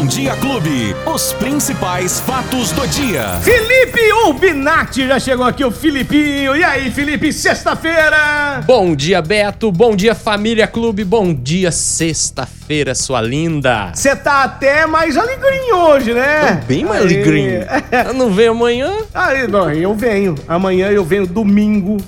Bom Dia Clube. Os principais fatos do dia. Felipe Urbinati já chegou aqui, o Filipinho. E aí, Felipe, sexta-feira? Bom dia, Beto. Bom dia, Família Clube. Bom dia, sexta-feira, sua linda. Você tá até mais alegrinho hoje, né? Tô bem mais alegrinho. Não vem amanhã? Aí, não, eu venho. Amanhã eu venho domingo.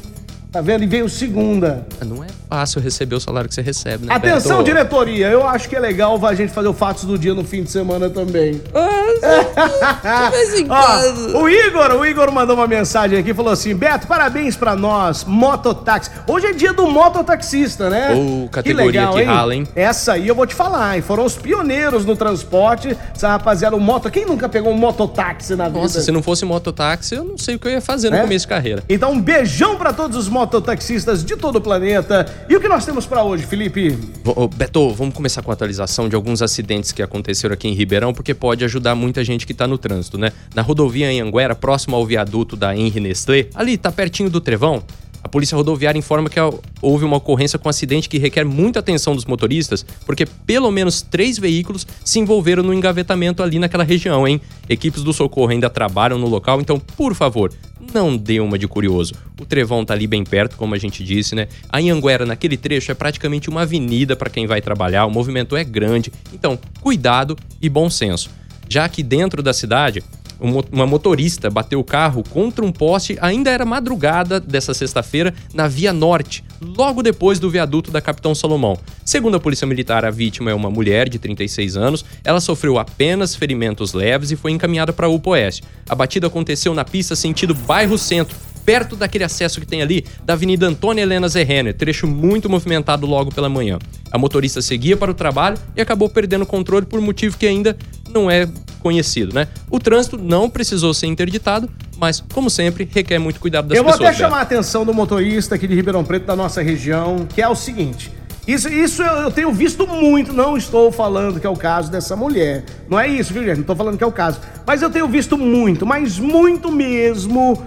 Tá vendo? E veio segunda. Não é fácil receber o salário que você recebe, né? Atenção, Beto? diretoria. Eu acho que é legal a gente fazer o Fatos do Dia no fim de semana também. Ah, de vez em Ó, quando. o Igor, o Igor mandou uma mensagem aqui, falou assim: Beto, parabéns pra nós, mototáxi. Hoje é dia do mototaxista, né? Ô, categoria que rala, hein? Essa aí eu vou te falar, hein? Foram os pioneiros no transporte. Essa rapaziada, o moto. Quem nunca pegou um mototáxi na vida? Nossa, se não fosse mototáxi, eu não sei o que eu ia fazer no É? começo de carreira. Então, um beijão pra todos os mototaxistas de todo o planeta. E o que nós temos pra hoje, Felipe? Ô, Beto, vamos começar com a atualização de alguns acidentes que aconteceram aqui em Ribeirão, porque pode ajudar muita gente que tá no trânsito, né? Na rodovia em Anguera, próximo ao viaduto da Henri Nestlé, ali tá pertinho do Trevão. A polícia rodoviária informa que houve uma ocorrência com um acidente que requer muita atenção dos motoristas, porque pelo menos três veículos se envolveram no engavetamento ali naquela região, hein? Equipes do socorro ainda trabalham no local, então, por favor, não dê uma de curioso. O Trevão tá ali bem perto, como a gente disse, né? A Anhanguera, naquele trecho, é praticamente uma avenida para quem vai trabalhar, o movimento é grande. Então, cuidado e bom senso. Já que dentro da cidade, um uma motorista bateu o carro contra um poste, ainda era madrugada dessa sexta-feira, na Via Norte, logo depois do viaduto da Capitão Salomão. Segundo a Polícia Militar, a vítima é uma mulher de 36 anos, ela sofreu apenas ferimentos leves e foi encaminhada para a UPA Oeste. A batida aconteceu na pista sentido bairro Centro, perto daquele acesso que tem ali da Avenida Antônia Helena Zerrenner, trecho muito movimentado logo pela manhã. A motorista seguia para o trabalho e acabou perdendo o controle por motivo que ainda não é conhecido, né? O trânsito não precisou ser interditado, mas, como sempre, requer muito cuidado das eu vou pessoas. até chamar a atenção do motorista aqui de Ribeirão Preto, da nossa região, que é o seguinte. Isso, isso eu eu tenho visto muito, não estou falando que é o caso dessa mulher. Não é isso, viu, gente? Não estou falando que é o caso. Mas eu tenho visto muito, mas muito mesmo,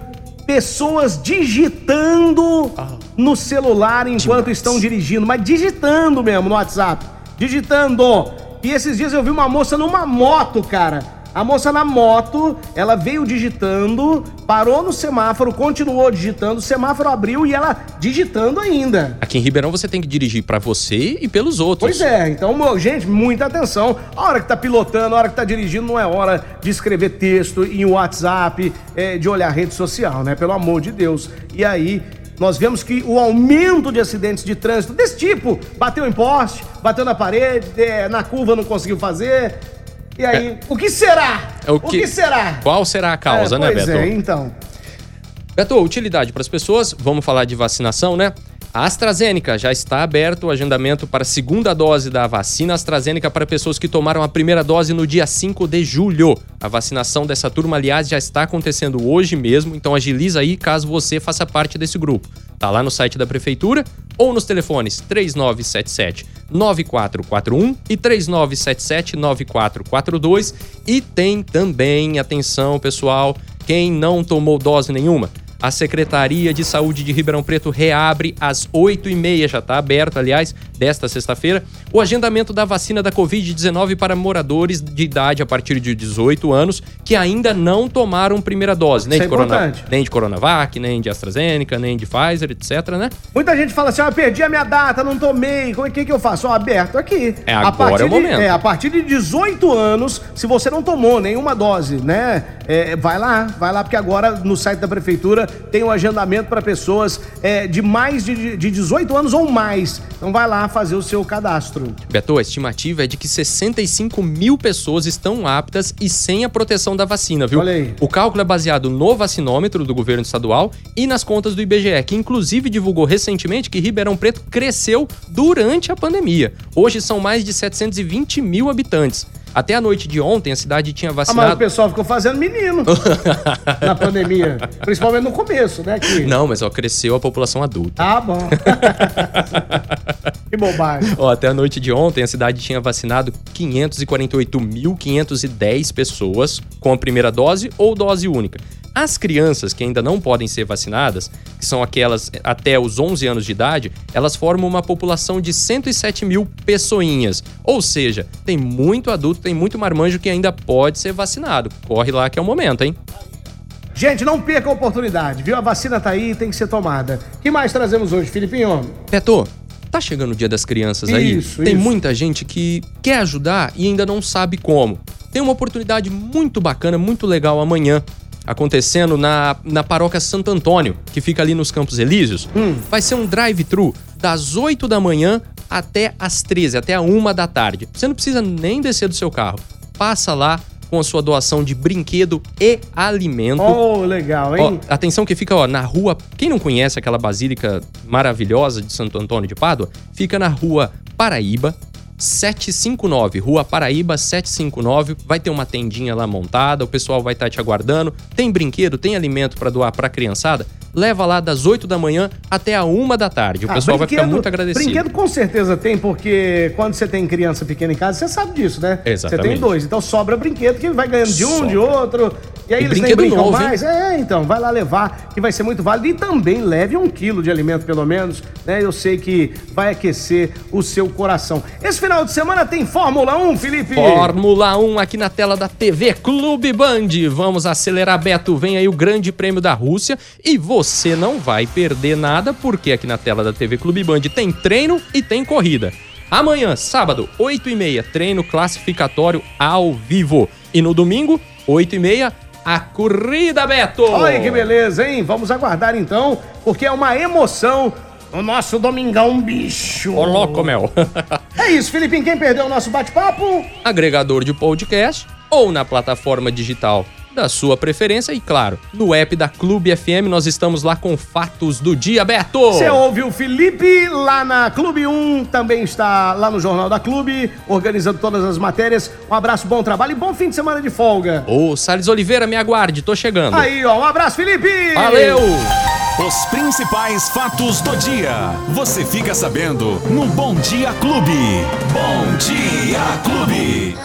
pessoas digitando no celular enquanto Demais. estão dirigindo, mas digitando mesmo no WhatsApp. Digitando. E esses dias eu vi uma moça numa moto, cara. A moça na moto, ela veio digitando, parou no semáforo, continuou digitando, o semáforo abriu e ela digitando ainda. Aqui em Ribeirão você tem que dirigir para você e pelos outros. Pois é, então, gente, muita atenção. A hora que tá pilotando, a hora que tá dirigindo, não é hora de escrever texto em WhatsApp, é, de olhar rede social, né? Pelo amor de Deus. E aí, nós vemos que o aumento de acidentes de trânsito desse tipo, bateu em poste, bateu na parede, é, na curva não conseguiu fazer. E aí, o que será? É o que- será? Qual será a causa, É, né, Beto? é, então. Beto, utilidade para as pessoas, vamos falar de vacinação, né? A AstraZeneca já está aberto o agendamento para a segunda dose da vacina AstraZeneca para pessoas que tomaram a primeira dose no dia 5 de julho. A vacinação dessa turma, aliás, já está acontecendo hoje mesmo, então agiliza aí caso você faça parte desse grupo. Tá lá no site da prefeitura ou nos telefones 3977 9441 e 3977 9442 e tem também, atenção, pessoal, quem não tomou dose nenhuma, a Secretaria de Saúde de Ribeirão Preto reabre às 8h30, já está aberto, aliás, desta sexta-feira, o agendamento da vacina da Covid-19 para moradores de idade a partir de 18 anos que ainda não tomaram primeira dose, nem Isso de, é corona, nem de Coronavac, nem de AstraZeneca, nem de Pfizer, etc, né? Muita gente fala assim, ah, perdi a minha data, não tomei, como é que, que eu faço? Ó, aberto aqui. É, A agora partir é o de- momento. É, a partir de 18 anos, se você não tomou nenhuma dose, né, é, vai lá, vai lá, porque agora no site da prefeitura tem um agendamento para pessoas é, de mais de, de 18 anos ou mais. Então vai lá fazer o seu cadastro. Beto, a estimativa é de que 65 mil pessoas estão aptas e sem a proteção da vacina, viu? Olha aí. O cálculo é baseado no vacinômetro do governo estadual e nas contas do IBGE, que inclusive divulgou recentemente que Ribeirão Preto cresceu durante a pandemia. Hoje são mais de 720 mil habitantes. Até a noite de ontem, a cidade tinha Ah, mas o vacinado. pessoal ficou fazendo menino na pandemia. Principalmente no começo, né? Que... Não, mas ó, cresceu a população adulta. Ah, bom. que bobagem. Ó, até a noite de ontem, a cidade tinha vacinado 548.510 pessoas com a primeira dose ou dose única. As crianças que ainda não podem ser vacinadas, que são aquelas até os 11 anos de idade, elas formam uma população de 107 mil pessoinhas. Ou seja, tem muito adulto, tem muito marmanjo que ainda pode ser vacinado. Corre lá que é o momento, hein? Gente, não perca a oportunidade, viu? A vacina tá aí, tem que ser tomada. O que mais trazemos hoje, Filipinho? Peto, tá chegando o dia das crianças aí? Isso, Tem isso. muita gente que quer ajudar e ainda não sabe como. Tem uma oportunidade muito bacana, muito legal amanhã. Acontecendo na, na paróquia Santo Antônio, que fica ali nos Campos Elíseos. Vai ser um drive-thru das 8 da manhã até as 13, até a 1 da tarde. Você não precisa nem descer do seu carro. Passa lá com a sua doação de brinquedo e alimento. Oh, legal, Ó, hein? atenção que fica ó, na rua. Quem não conhece aquela basílica maravilhosa de Santo Antônio de Pádua, fica na rua Paraíba. 759, Rua Paraíba 759, vai ter uma tendinha lá montada, o pessoal vai estar te aguardando. Tem brinquedo, tem alimento para doar para criançada? Leva lá das 8 da manhã até a 1 da tarde. O Ah, pessoal vai ficar muito agradecido. Brinquedo com certeza tem, porque quando você tem criança pequena em casa, você sabe disso, né? Exatamente. Você tem dois, então sobra brinquedo que vai ganhando de um, Sobra. de outro. E aí E eles brinquedo novo, hein? mais. É, então, vai lá levar, que vai ser muito válido. E também leve um quilo de alimento, pelo menos, né? Eu sei que vai aquecer o seu coração. Esse final de semana tem Fórmula 1, Felipe? Fórmula 1 aqui na tela da TV Clube Band. Vamos acelerar, Beto. Vem aí o Grande Prêmio da Rússia e você não vai perder nada, porque aqui na tela da TV Clube Band tem treino e tem corrida. Amanhã, sábado, 8h30, treino classificatório ao vivo. E no domingo, 8h30, a corrida, Beto! Olha que beleza, hein? Vamos aguardar então, porque é uma emoção no nosso Domingão Bicho. Ô, louco, Mel. É isso, Felipe. Quem perdeu o nosso bate-papo? agregador de podcast ou na plataforma digital da sua preferência e, claro, no app da Clube FM nós estamos lá com fatos do dia, Beto! Você ouve o Felipe lá na Clube 1, também está lá no Jornal da Clube, organizando todas as matérias. Um abraço, bom trabalho e bom fim de semana de folga. Ô, Salles Oliveira, me aguarde, tô chegando. Aí, ó, um abraço, Felipe! Valeu! Os principais fatos do dia. Você fica sabendo no Bom Dia Clube. Bom Dia Clube.